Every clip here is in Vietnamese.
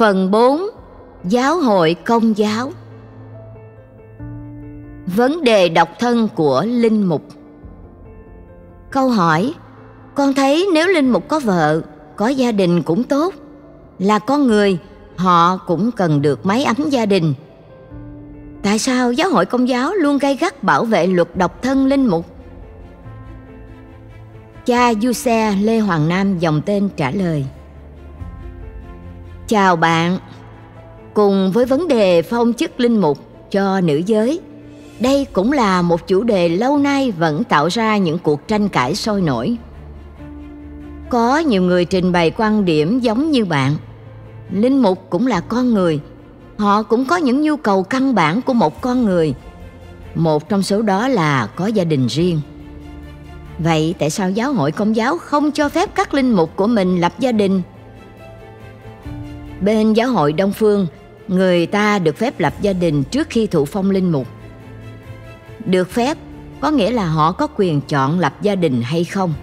Phần 4 Giáo hội công giáo. Vấn đề độc thân của Linh Mục. Câu hỏi Con thấy nếu Linh Mục có vợ, có gia đình cũng tốt Là con người, họ cũng cần được máy ấm gia đình. Tại sao giáo hội công giáo luôn gay gắt bảo vệ luật độc thân Linh Mục? Cha Du Xe Lê Hoàng Nam dòng tên trả lời. Chào bạn. Cùng với vấn đề phong chức linh mục cho nữ giới, Đây cũng là một chủ đề lâu nay vẫn tạo ra những cuộc tranh cãi sôi nổi. Có nhiều người trình bày quan điểm giống như bạn. Linh mục cũng là con người. Họ cũng có những nhu cầu căn bản của một con người. Một trong số đó là có gia đình riêng. Vậy tại sao giáo hội công giáo không cho phép các linh mục của mình lập gia đình? Bên giáo hội Đông Phương, người ta được phép lập gia đình trước khi thụ phong linh mục. Được phép có nghĩa là họ có quyền chọn lập gia đình hay không.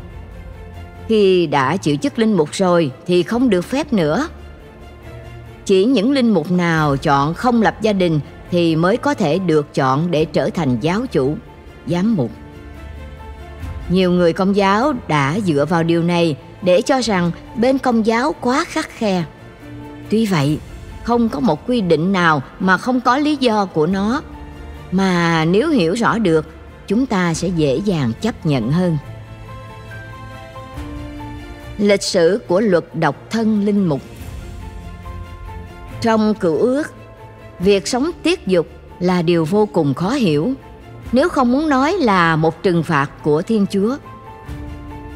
Khi đã chịu chức linh mục rồi thì không được phép nữa. Chỉ những linh mục nào chọn không lập gia đình thì mới có thể được chọn để trở thành giáo chủ, giám mục. Nhiều người công giáo đã dựa vào điều này để cho rằng bên công giáo quá khắc khe. Tuy vậy, không có một quy định nào mà không có lý do của nó, mà nếu hiểu rõ được, chúng ta sẽ dễ dàng chấp nhận hơn. Lịch sử của luật độc thân linh mục Trong cựu ước, việc sống tiết dục là điều vô cùng khó hiểu nếu không muốn nói là một trừng phạt của Thiên Chúa.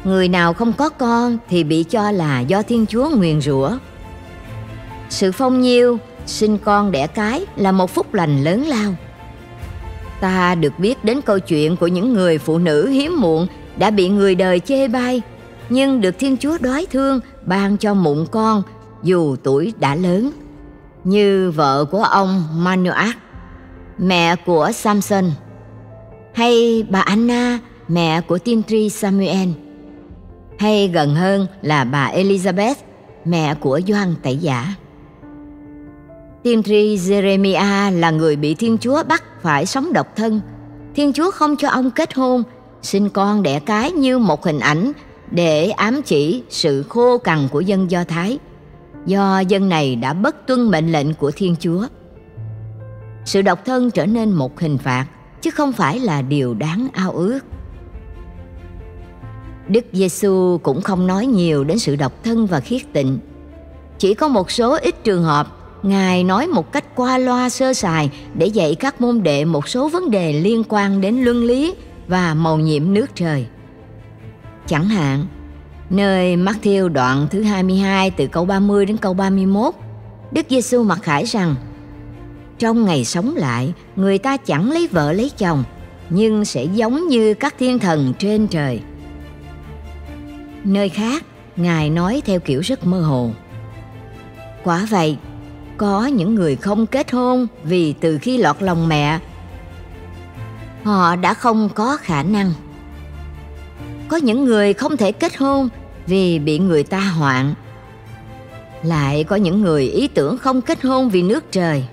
Người nào không có con thì bị cho là do Thiên Chúa nguyền rủa. Sự phong nhiêu, sinh con đẻ cái là một phúc lành lớn lao. Ta được biết đến câu chuyện của những người phụ nữ hiếm muộn đã bị người đời chê bai, nhưng được Thiên Chúa đói thương ban cho mụn con dù tuổi đã lớn, như vợ của ông Manoach, mẹ của Samson hay bà Anna, mẹ của tiên tri Samuel, hay gần hơn là bà Elizabeth, mẹ của Doan Tẩy Giả. Tiên tri Jeremiah là người bị Thiên Chúa bắt phải sống độc thân. Thiên Chúa không cho ông kết hôn, sinh con đẻ cái như một hình ảnh để ám chỉ sự khô cằn của dân Do Thái, do dân này đã bất tuân mệnh lệnh của Thiên Chúa. Sự độc thân trở nên một hình phạt chứ không phải là điều đáng ao ước. Đức Giêsu cũng không nói nhiều đến sự độc thân và khiết tịnh. Chỉ có một số ít trường hợp Ngài nói một cách qua loa sơ sài để dạy các môn đệ một số vấn đề liên quan đến luân lý và màu nhiệm nước trời. Chẳng hạn, nơi Matthew đoạn thứ 22 từ câu 30 đến câu 31, Đức Giêsu mặc khải rằng trong ngày sống lại, người ta chẳng lấy vợ lấy chồng, nhưng sẽ giống như các thiên thần trên trời. Nơi khác, Ngài nói theo kiểu rất mơ hồ. Quả vậy, có những người không kết hôn vì từ khi lọt lòng mẹ, họ đã không có khả năng. Có những người không thể kết hôn vì bị người ta hoạn. Lại có những người ý tưởng không kết hôn vì nước trời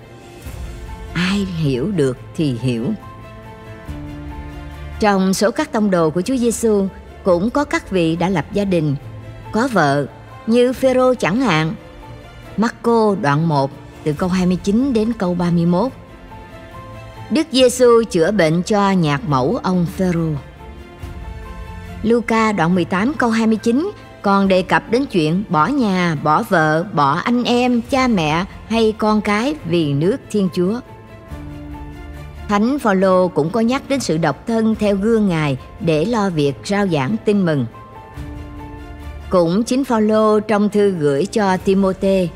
ai hiểu được thì hiểu. Trong số các tông đồ của Chúa Giêsu cũng có các vị đã lập gia đình, có vợ như Phêrô chẳng hạn. Marco đoạn 1 từ câu 29 đến câu 31. Đức Giêsu chữa bệnh cho nhạc mẫu ông Phêrô. Luca đoạn 18 câu 29 còn đề cập đến chuyện bỏ nhà, bỏ vợ, bỏ anh em, cha mẹ hay con cái vì nước Thiên Chúa. Thánh Phaolô cũng có nhắc đến sự độc thân theo gương Ngài để lo việc rao giảng tin mừng. Cũng chính Phaolô trong thư gửi cho Timôthê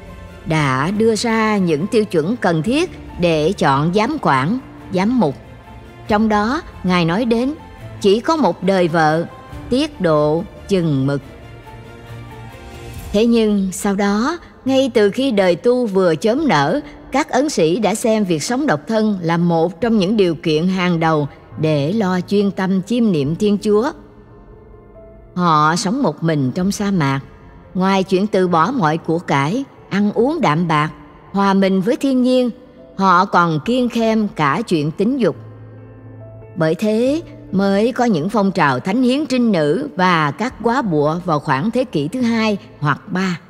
đã đưa ra những tiêu chuẩn cần thiết để chọn giám quản, giám mục. Trong đó, Ngài nói đến chỉ có một đời vợ, tiết độ, chừng mực. Thế nhưng sau đó, ngay từ khi đời tu vừa chớm nở các ấn sĩ đã xem việc sống độc thân là một trong những điều kiện hàng đầu để lo chuyên tâm chiêm niệm Thiên Chúa. Họ sống một mình trong sa mạc, ngoài chuyện từ bỏ mọi của cải, ăn uống đạm bạc hòa mình với thiên nhiên, họ còn kiêng khem cả chuyện tính dục. Bởi thế mới có những phong trào thánh hiến trinh nữ và các quá bụa vào khoảng thế kỷ thứ hai hoặc ba.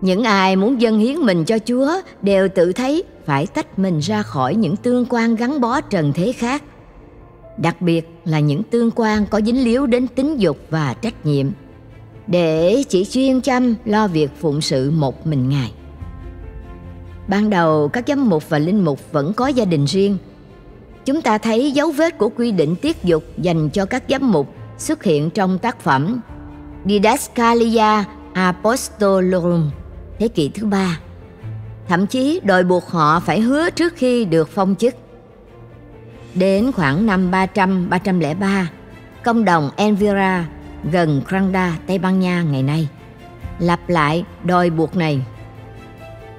Những ai muốn dâng hiến mình cho Chúa đều tự thấy phải tách mình ra khỏi những tương quan gắn bó trần thế khác. Đặc biệt là những tương quan có dính líu đến tính dục và trách nhiệm, để chỉ chuyên chăm lo việc phụng sự một mình Ngài. Ban đầu các giám mục và linh mục vẫn có gia đình riêng. Chúng ta thấy dấu vết của quy định tiết dục dành cho các giám mục xuất hiện trong tác phẩm Didascalia Apostolorum thế kỷ thứ ba. Thậm chí đòi buộc họ phải hứa trước khi được phong chức. Đến khoảng năm 300-303, công đồng Envira gần Granda, Tây Ban Nha ngày nay lặp lại đòi buộc này.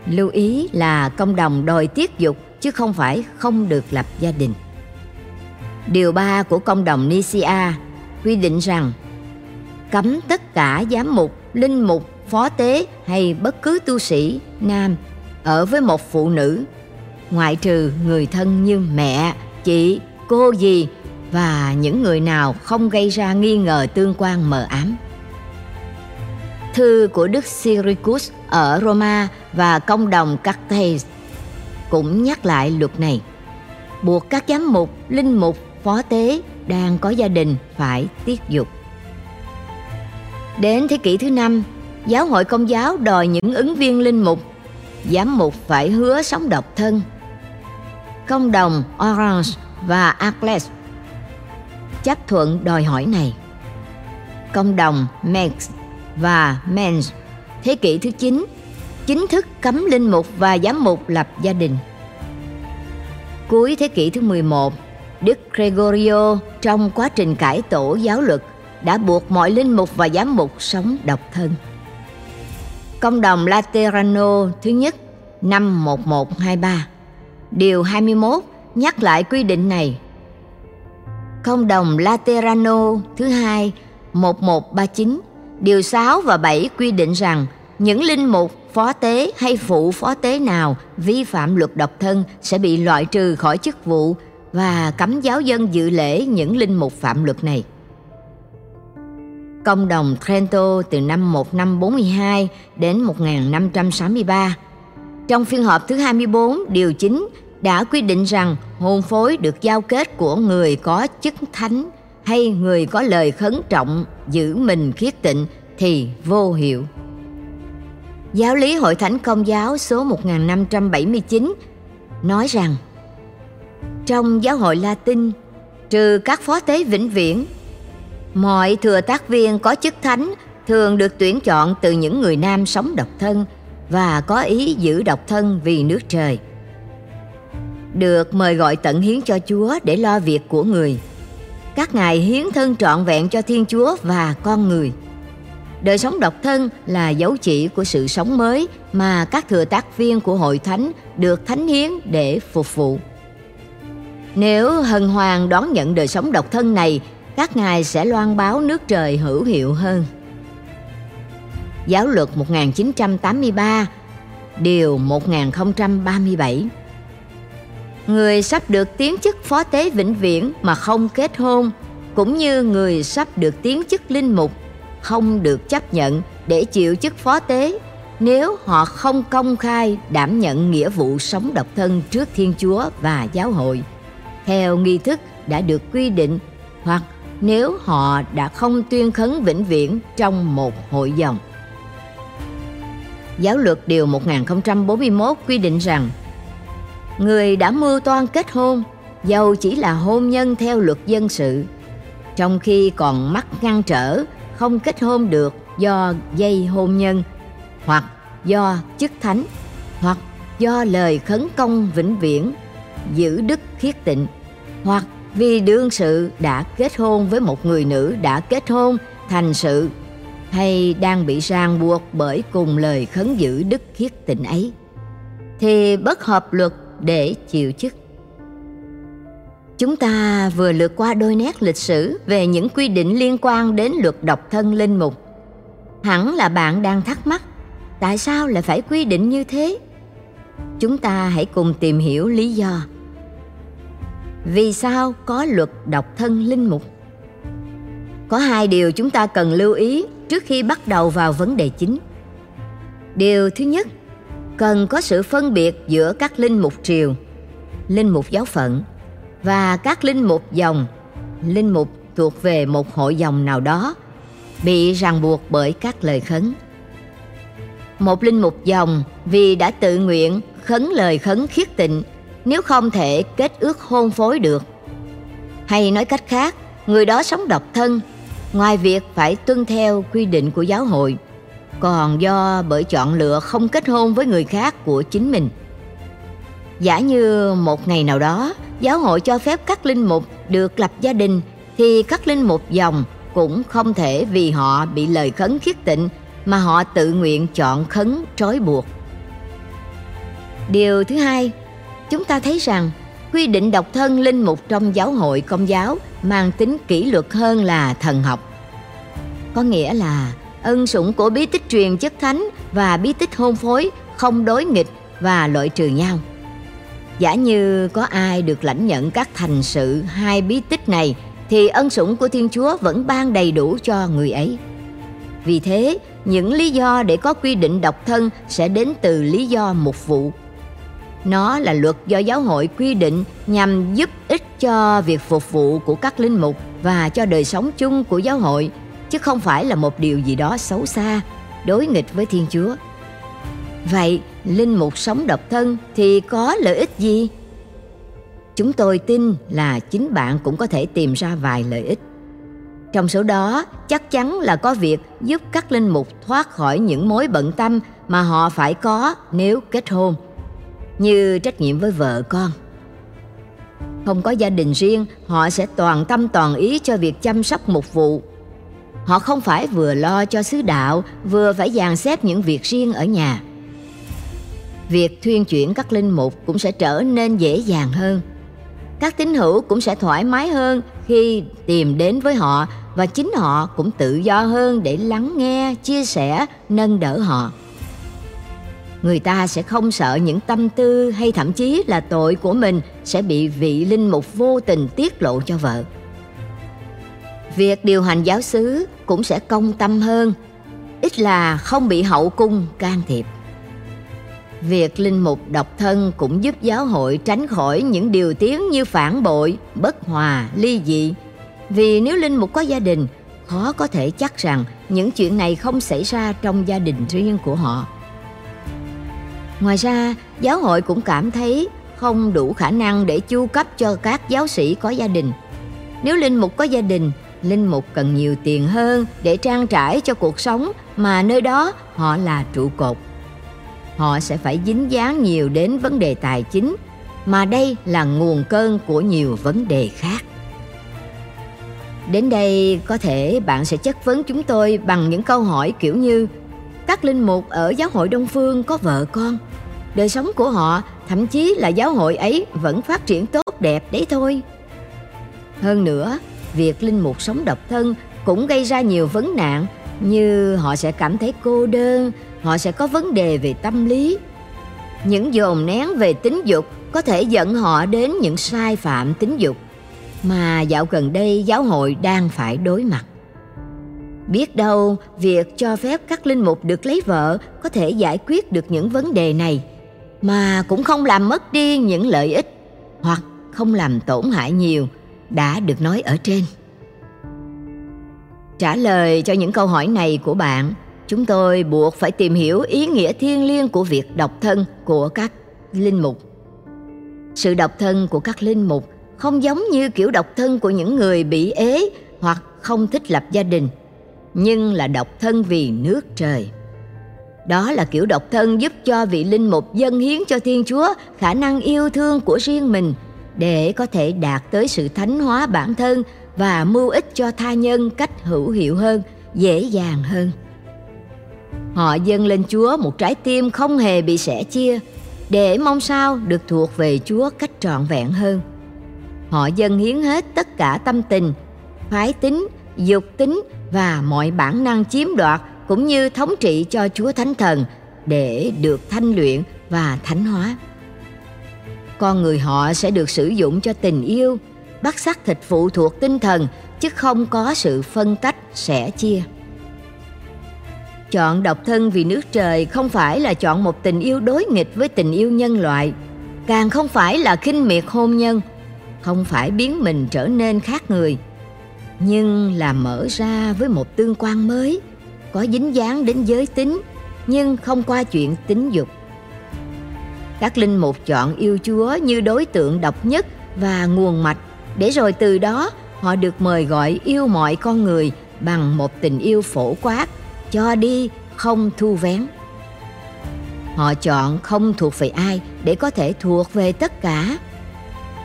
Lưu ý là công đồng đòi tiết dục chứ không phải không được lập gia đình. Điều 3 của công đồng Nicia quy định rằng cấm tất cả giám mục, linh mục phó tế hay bất cứ tu sĩ nam ở với một phụ nữ ngoại trừ người thân như mẹ chị cô dì và những người nào không gây ra nghi ngờ tương quan mờ ám. Thư của đức Siricus ở Roma và công đồng Carthage cũng nhắc lại luật này. Buộc các giám mục, linh mục, phó tế đang có gia đình phải tiết dục. Đến thế kỷ thứ năm, giáo hội công giáo đòi những ứng viên linh mục, giám mục phải hứa sống độc thân. Công đồng Orange và Arles chấp thuận đòi hỏi này công đồng Max và Mens thế kỷ thứ 9 chính thức cấm linh mục và giám mục lập gia đình. Cuối thế kỷ thứ 11, Đức Gregorio trong quá trình cải tổ giáo luật đã buộc mọi linh mục và giám mục sống độc thân. Công đồng Laterano thứ nhất năm 1123 Điều 21 nhắc lại quy định này. Công đồng Laterano thứ hai 1139 Điều 6 và 7 quy định rằng những linh mục, phó tế hay phụ phó tế nào vi phạm luật độc thân sẽ bị loại trừ khỏi chức vụ và cấm giáo dân dự lễ những linh mục phạm luật này. Công đồng Trento từ năm 1542 đến 1563. Trong phiên họp thứ 24, điều 9 đã quy định rằng hôn phối được giao kết của người có chức thánh hay người có lời khấn trọng giữ mình khiết tịnh thì vô hiệu. Giáo lý Hội Thánh Công giáo số 1579 nói rằng trong giáo hội Latin, trừ các phó tế vĩnh viễn Mọi thừa tác viên có chức thánh thường được tuyển chọn từ những người nam sống độc thân và có ý giữ độc thân vì nước trời. Được mời gọi tận hiến cho Chúa để lo việc của người. Các ngài hiến thân trọn vẹn cho Thiên Chúa và con người. Đời sống độc thân là dấu chỉ của sự sống mới mà các thừa tác viên của hội thánh được thánh hiến để phục vụ. Nếu hân hoàng đón nhận đời sống độc thân này các ngài sẽ loan báo nước trời hữu hiệu hơn. Giáo luật 1983, điều 1037 Người sắp được tiến chức phó tế vĩnh viễn mà không kết hôn, cũng như người sắp được tiến chức linh mục, không được chấp nhận để chịu chức phó tế nếu họ không công khai đảm nhận nghĩa vụ sống độc thân trước Thiên Chúa và giáo hội theo nghi thức đã được quy định hoặc nếu họ đã không tuyên khấn vĩnh viễn trong một hội dòng. Giáo luật Điều 1041 quy định rằng Người đã mưu toan kết hôn, dầu chỉ là hôn nhân theo luật dân sự. Trong khi còn mắc ngăn trở, không kết hôn được do dây hôn nhân, hoặc do chức thánh, hoặc do lời khấn công vĩnh viễn, giữ đức khiết tịnh, hoặc vì đương sự đã kết hôn với một người nữ đã kết hôn thành sự, hay đang bị ràng buộc bởi cùng lời khấn giữ đức khiết tịnh ấy, thì bất hợp luật để chịu chức. Chúng ta vừa lượt qua đôi nét lịch sử về những quy định liên quan đến luật độc thân linh mục. Hẳn là bạn đang thắc mắc, tại sao lại phải quy định như thế? Chúng ta hãy cùng tìm hiểu lý do. Vì sao có luật độc thân linh mục? Có hai điều chúng ta cần lưu ý trước khi bắt đầu vào vấn đề chính. Điều thứ nhất cần có sự phân biệt giữa các linh mục triều, linh mục giáo phận và các linh mục dòng. Linh mục thuộc về một hội dòng nào đó, bị ràng buộc bởi các lời khấn. Một linh mục dòng vì đã tự nguyện khấn lời khấn khiết tịnh, nếu không thể kết ước hôn phối được. Hay nói cách khác, người đó sống độc thân, ngoài việc phải tuân theo quy định của giáo hội còn do bởi chọn lựa không kết hôn với người khác của chính mình. Giả như một ngày nào đó, giáo hội cho phép các linh mục được lập gia đình, thì các linh mục dòng cũng không thể vì họ bị lời khấn khiết tịnh mà họ tự nguyện chọn khấn trói buộc. Điều thứ hai, chúng ta thấy rằng quy định độc thân linh mục trong giáo hội công giáo mang tính kỷ luật hơn là thần học. Có nghĩa là ân sủng của bí tích truyền chất thánh và bí tích hôn phối không đối nghịch và loại trừ nhau. Giả như có ai được lãnh nhận các thành sự hai bí tích này, thì ân sủng của thiên chúa vẫn ban đầy đủ cho người ấy. Vì thế, những lý do để có quy định độc thân sẽ đến từ lý do mục vụ. Nó là luật do giáo hội quy định nhằm giúp ích cho việc phục vụ của các linh mục và cho đời sống chung của giáo hội chứ không phải là một điều gì đó xấu xa, đối nghịch với thiên chúa. Vậy, linh mục sống độc thân thì có lợi ích gì? Chúng tôi tin là chính bạn cũng có thể tìm ra vài lợi ích. Trong số đó, chắc chắn là có việc giúp các linh mục thoát khỏi những mối bận tâm mà họ phải có nếu kết hôn, như trách nhiệm với vợ con. Không có gia đình riêng, họ sẽ toàn tâm toàn ý cho việc chăm sóc mục vụ họ không phải vừa lo cho sứ đạo, vừa phải dàn xếp những việc riêng ở nhà. Việc thuyên chuyển các linh mục cũng sẽ trở nên dễ dàng hơn. Các tín hữu cũng sẽ thoải mái hơn khi tìm đến với họ và chính họ cũng tự do hơn để lắng nghe, chia sẻ, nâng đỡ họ. Người ta sẽ không sợ những tâm tư hay thậm chí là tội của mình sẽ bị vị linh mục vô tình tiết lộ cho vợ việc điều hành giáo xứ cũng sẽ công tâm hơn, ít là không bị hậu cung can thiệp. Việc linh mục độc thân cũng giúp giáo hội tránh khỏi những điều tiếng như phản bội, bất hòa, ly dị. Vì nếu linh mục có gia đình, khó có thể chắc rằng những chuyện này không xảy ra trong gia đình riêng của họ. Ngoài ra, giáo hội cũng cảm thấy không đủ khả năng để chu cấp cho các giáo sĩ có gia đình. Nếu linh mục có gia đình linh mục cần nhiều tiền hơn để trang trải cho cuộc sống mà nơi đó họ là trụ cột. Họ sẽ phải dính dáng nhiều đến vấn đề tài chính, mà đây là nguồn cơn của nhiều vấn đề khác. Đến đây có thể bạn sẽ chất vấn chúng tôi bằng những câu hỏi kiểu như, các linh mục ở giáo hội đông phương có vợ con? Đời sống của họ, thậm chí là giáo hội ấy vẫn phát triển tốt đẹp đấy thôi. Hơn nữa việc linh mục sống độc thân cũng gây ra nhiều vấn nạn, như họ sẽ cảm thấy cô đơn, họ sẽ có vấn đề về tâm lý. Những dồn nén về tính dục có thể dẫn họ đến những sai phạm tính dục mà dạo gần đây giáo hội đang phải đối mặt. Biết đâu việc cho phép các linh mục được lấy vợ có thể giải quyết được những vấn đề này, mà cũng không làm mất đi những lợi ích hoặc không làm tổn hại nhiều đã được nói ở trên. Trả lời cho những câu hỏi này của bạn, chúng tôi buộc phải tìm hiểu ý nghĩa thiêng liêng của việc độc thân của các linh mục. Sự độc thân của các linh mục không giống như kiểu độc thân của những người bị ế hoặc không thích lập gia đình, nhưng là độc thân vì nước trời. Đó là kiểu độc thân giúp cho vị linh mục dâng hiến cho thiên chúa khả năng yêu thương của riêng mình để có thể đạt tới sự thánh hóa bản thân và mưu ích cho tha nhân cách hữu hiệu hơn, dễ dàng hơn họ dâng lên chúa một trái tim không hề bị sẻ chia, để mong sao được thuộc về chúa cách trọn vẹn hơn họ dâng hiến hết tất cả tâm tình, phái tính, dục tính và mọi bản năng chiếm đoạt cũng như thống trị cho chúa thánh thần để được thanh luyện và thánh hóa. Con người họ sẽ được sử dụng cho tình yêu, bắt xác thịt phụ thuộc tinh thần chứ không có sự phân tách sẻ chia. Chọn độc thân vì nước trời không phải là chọn một tình yêu đối nghịch với tình yêu nhân loại, càng không phải là khinh miệt hôn nhân, không phải biến mình trở nên khác người, nhưng là mở ra với một tương quan mới, có dính dáng đến giới tính, nhưng không qua chuyện tính dục. Các linh mục chọn yêu Chúa như đối tượng độc nhất và nguồn mạch, để rồi từ đó họ được mời gọi yêu mọi con người bằng một tình yêu phổ quát cho đi không thu vén. Họ chọn không thuộc về ai để có thể thuộc về tất cả.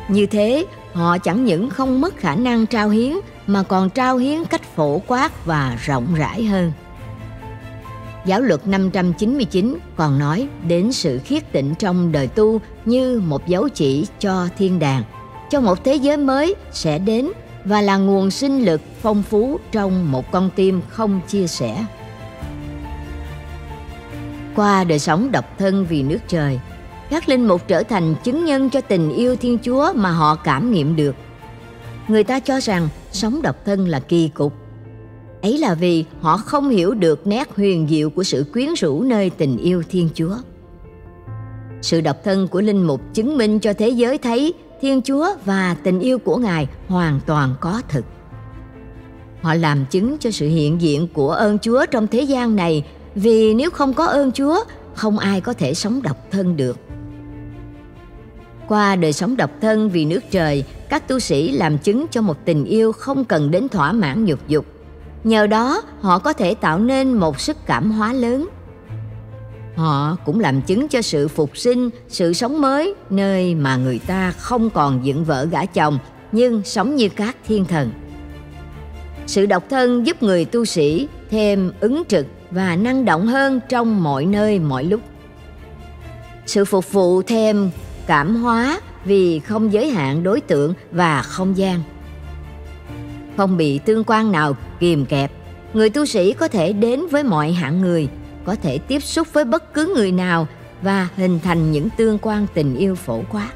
Như thế họ chẳng những không mất khả năng trao hiến mà còn trao hiến cách phổ quát và rộng rãi hơn. Giáo luật 599 còn nói đến sự khiết tịnh trong đời tu như một dấu chỉ cho thiên đàng, cho một thế giới mới sẽ đến và là nguồn sinh lực phong phú trong một con tim không chia sẻ. Qua đời sống độc thân vì nước trời các linh mục trở thành chứng nhân cho tình yêu thiên chúa mà họ cảm nghiệm được. Người ta cho rằng sống độc thân là kỳ cục ấy là vì họ không hiểu được nét huyền diệu của sự quyến rũ nơi tình yêu thiên chúa sự độc thân của linh mục chứng minh cho thế giới thấy thiên chúa và tình yêu của ngài hoàn toàn có thực họ làm chứng cho sự hiện diện của ơn chúa trong thế gian này vì nếu không có ơn Chúa, không ai có thể sống độc thân được. Qua đời sống độc thân vì nước trời, các tu sĩ làm chứng cho một tình yêu không cần đến thỏa mãn nhục dục. Nhờ đó, họ có thể tạo nên một sức cảm hóa lớn. Họ cũng làm chứng cho sự phục sinh, sự sống mới, nơi mà người ta không còn dựng vợ gã chồng, nhưng sống như các thiên thần. Sự độc thân giúp người tu sĩ thêm ứng trực và năng động hơn trong mọi nơi mọi lúc. Sự phục vụ thêm cảm hóa vì không giới hạn đối tượng và không gian. Không bị tương quan nào kìm kẹp, người tu sĩ có thể đến với mọi hạng người, có thể tiếp xúc với bất cứ người nào và hình thành những tương quan tình yêu phổ quát.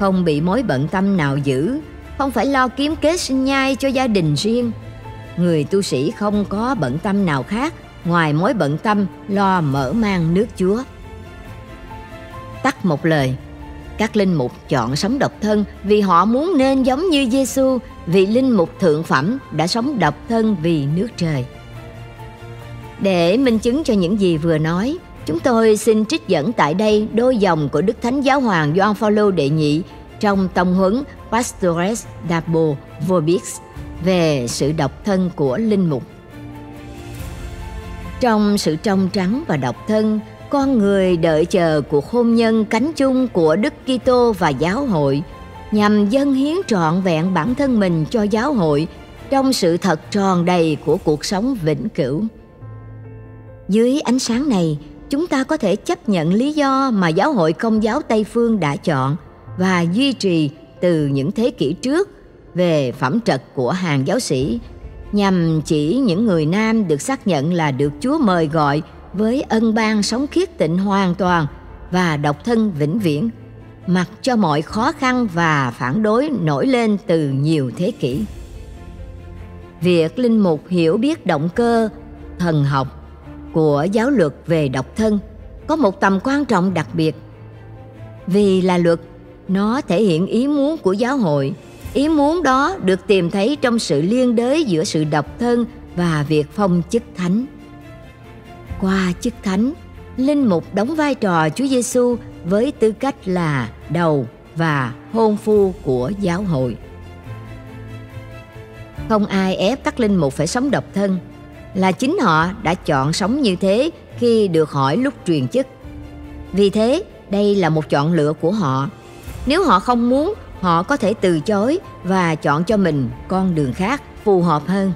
Không bị mối bận tâm nào giữ, không phải lo kiếm kế sinh nhai cho gia đình riêng, người tu sĩ không có bận tâm nào khác ngoài mối bận tâm lo mở mang nước Chúa. Tắt một lời, các linh mục chọn sống độc thân vì họ muốn nên giống như Giêsu, vị linh mục thượng phẩm đã sống độc thân vì nước trời. Để minh chứng cho những gì vừa nói, chúng tôi xin trích dẫn tại đây đôi dòng của Đức Thánh Giáo Hoàng Gioan Phaolô đệ nhị trong tông huấn Pastores Dabo Vobis về sự độc thân của linh mục. Trong sự trong trắng và độc thân, con người đợi chờ cuộc hôn nhân cánh chung của Đức Kitô và giáo hội nhằm dâng hiến trọn vẹn bản thân mình cho giáo hội trong sự thật tròn đầy của cuộc sống vĩnh cửu. Dưới ánh sáng này, chúng ta có thể chấp nhận lý do mà giáo hội công giáo Tây phương đã chọn và duy trì từ những thế kỷ trước về phẩm trật của hàng giáo sĩ nhằm chỉ những người nam được xác nhận là được Chúa mời gọi với ân ban sống khiết tịnh hoàn toàn và độc thân vĩnh viễn, mặc cho mọi khó khăn và phản đối nổi lên từ nhiều thế kỷ. Việc linh mục hiểu biết động cơ, thần học của giáo luật về độc thân có một tầm quan trọng đặc biệt vì là luật, nó thể hiện ý muốn của giáo hội Ý muốn đó được tìm thấy trong sự liên đới giữa sự độc thân và việc phong chức thánh. Qua chức thánh, linh mục đóng vai trò Chúa Giêsu với tư cách là đầu và hôn phu của giáo hội. Không ai ép các linh mục phải sống độc thân, là chính họ đã chọn sống như thế khi được hỏi lúc truyền chức. Vì thế, đây là một chọn lựa của họ. Nếu họ không muốn họ có thể từ chối và chọn cho mình con đường khác phù hợp hơn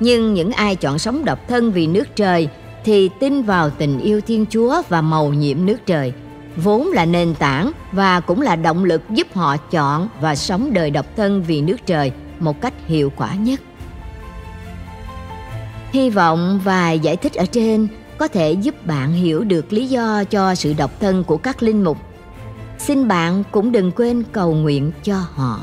nhưng những ai chọn sống độc thân vì nước trời thì tin vào tình yêu thiên chúa và màu nhiệm nước trời vốn là nền tảng và cũng là động lực giúp họ chọn và sống đời độc thân vì nước trời một cách hiệu quả nhất hy vọng và giải thích ở trên có thể giúp bạn hiểu được lý do cho sự độc thân của các linh mục. Xin bạn cũng đừng quên cầu nguyện cho họ.